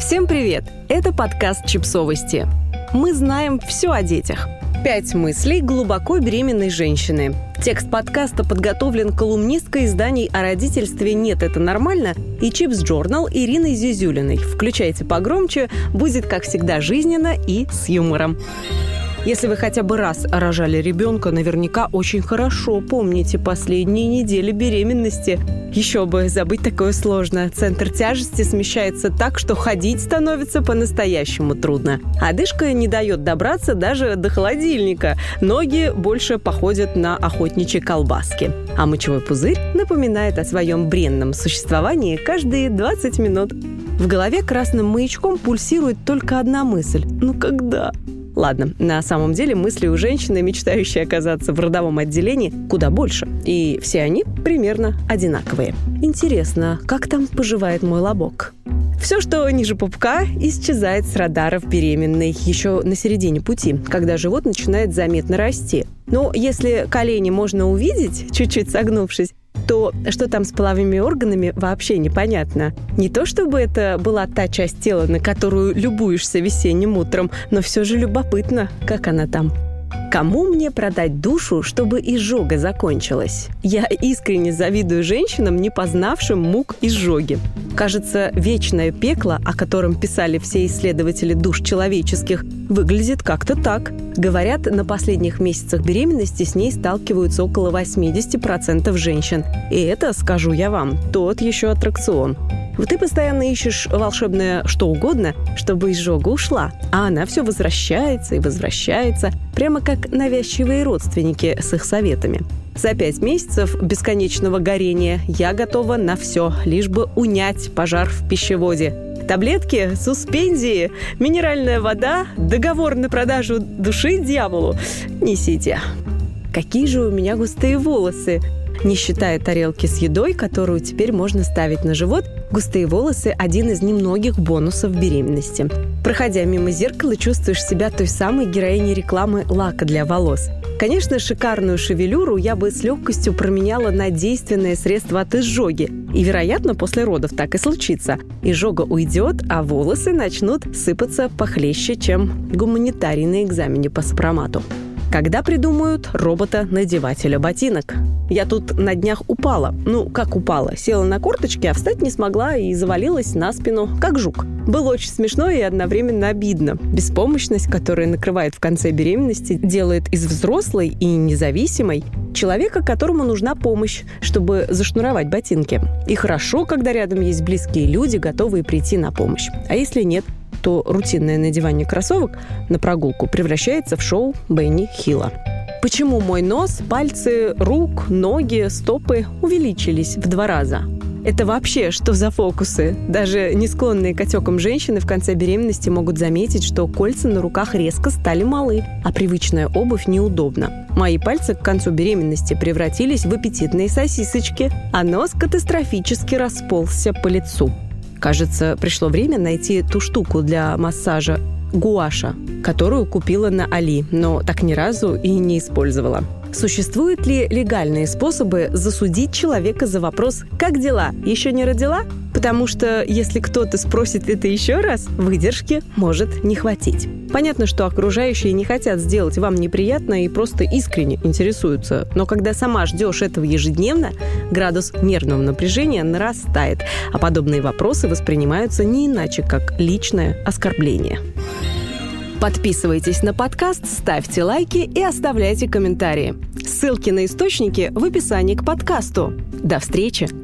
Всем привет! Это подкаст «Чипсовости». Мы знаем все о детях. Пять мыслей глубоко беременной женщины. Текст подкаста подготовлен колумнисткой изданий о родительстве «Нет, это нормально» и Чипс Джорнал Ириной Зюзюлиной. Включайте погромче, будет, как всегда, жизненно и с юмором. Если вы хотя бы раз рожали ребенка, наверняка очень хорошо помните последние недели беременности. Еще бы, забыть такое сложно. Центр тяжести смещается так, что ходить становится по-настоящему трудно. Одышка не дает добраться даже до холодильника. Ноги больше походят на охотничьи колбаски. А мочевой пузырь напоминает о своем бренном существовании каждые 20 минут. В голове красным маячком пульсирует только одна мысль. Ну когда? Ладно, на самом деле мысли у женщины, мечтающей оказаться в родовом отделении, куда больше. И все они примерно одинаковые. Интересно, как там поживает мой лобок? Все, что ниже пупка, исчезает с радаров беременной еще на середине пути, когда живот начинает заметно расти. Но если колени можно увидеть, чуть-чуть согнувшись, то что там с половыми органами вообще непонятно. Не то чтобы это была та часть тела, на которую любуешься весенним утром, но все же любопытно, как она там. Кому мне продать душу, чтобы изжога закончилась? Я искренне завидую женщинам, не познавшим мук изжоги. Кажется, вечное пекло, о котором писали все исследователи душ человеческих, выглядит как-то так. Говорят, на последних месяцах беременности с ней сталкиваются около 80% женщин. И это, скажу я вам, тот еще аттракцион. Вот ты постоянно ищешь волшебное что угодно, чтобы изжога ушла, а она все возвращается и возвращается, прямо как навязчивые родственники с их советами. За пять месяцев бесконечного горения я готова на все, лишь бы унять пожар в пищеводе. Таблетки, суспензии, минеральная вода, договор на продажу души дьяволу. Несите. Какие же у меня густые волосы, не считая тарелки с едой, которую теперь можно ставить на живот, густые волосы – один из немногих бонусов беременности. Проходя мимо зеркала, чувствуешь себя той самой героиней рекламы лака для волос. Конечно, шикарную шевелюру я бы с легкостью променяла на действенное средство от изжоги. И, вероятно, после родов так и случится. Изжога уйдет, а волосы начнут сыпаться похлеще, чем гуманитарий на экзамене по сопромату. Когда придумают робота-надевателя ботинок? Я тут на днях упала. Ну, как упала? Села на корточки, а встать не смогла и завалилась на спину, как жук. Было очень смешно и одновременно обидно. Беспомощность, которая накрывает в конце беременности, делает из взрослой и независимой человека, которому нужна помощь, чтобы зашнуровать ботинки. И хорошо, когда рядом есть близкие люди, готовые прийти на помощь. А если нет – то рутинное надевание кроссовок на прогулку превращается в шоу Бенни Хилла. Почему мой нос, пальцы, рук, ноги, стопы увеличились в два раза? Это вообще что за фокусы? Даже не склонные к отекам женщины в конце беременности могут заметить, что кольца на руках резко стали малы, а привычная обувь неудобна. Мои пальцы к концу беременности превратились в аппетитные сосисочки, а нос катастрофически расползся по лицу. Кажется, пришло время найти ту штуку для массажа гуаша, которую купила на Али, но так ни разу и не использовала. Существуют ли легальные способы засудить человека за вопрос «Как дела? Еще не родила?» Потому что если кто-то спросит это еще раз, выдержки может не хватить. Понятно, что окружающие не хотят сделать вам неприятно и просто искренне интересуются. Но когда сама ждешь этого ежедневно, градус нервного напряжения нарастает, а подобные вопросы воспринимаются не иначе, как личное оскорбление. Подписывайтесь на подкаст, ставьте лайки и оставляйте комментарии. Ссылки на источники в описании к подкасту. До встречи!